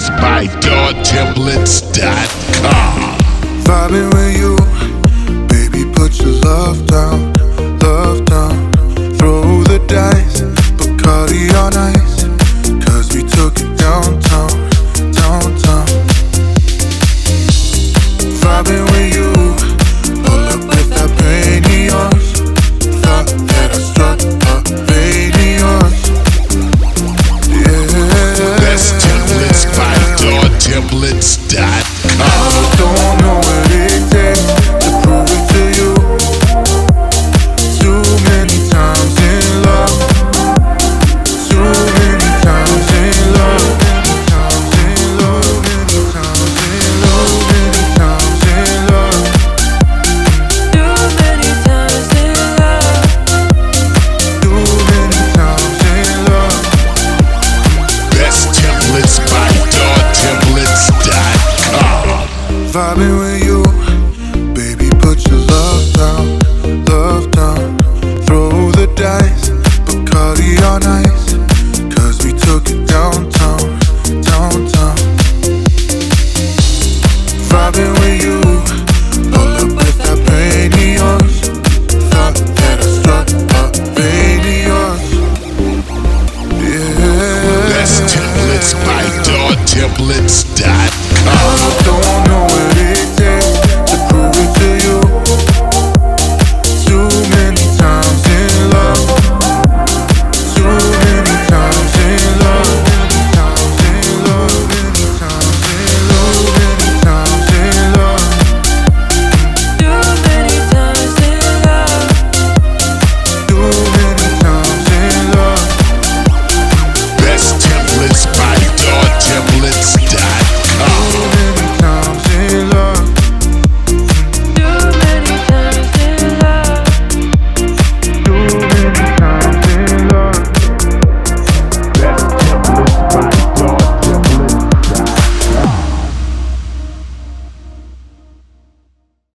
That's by DoorTemplates.com. Vibing with you, baby, put your love down, love down. Throw the dice, Bacardi on ice. Stop. put your love down, love down. Throw the dice, Bacardi on ice. Cause we took it downtown, downtown. Vibing with you, pull up with that pain in yours. Thought that I struck a vein in yours. Yeah. That's templates by dog. Dot.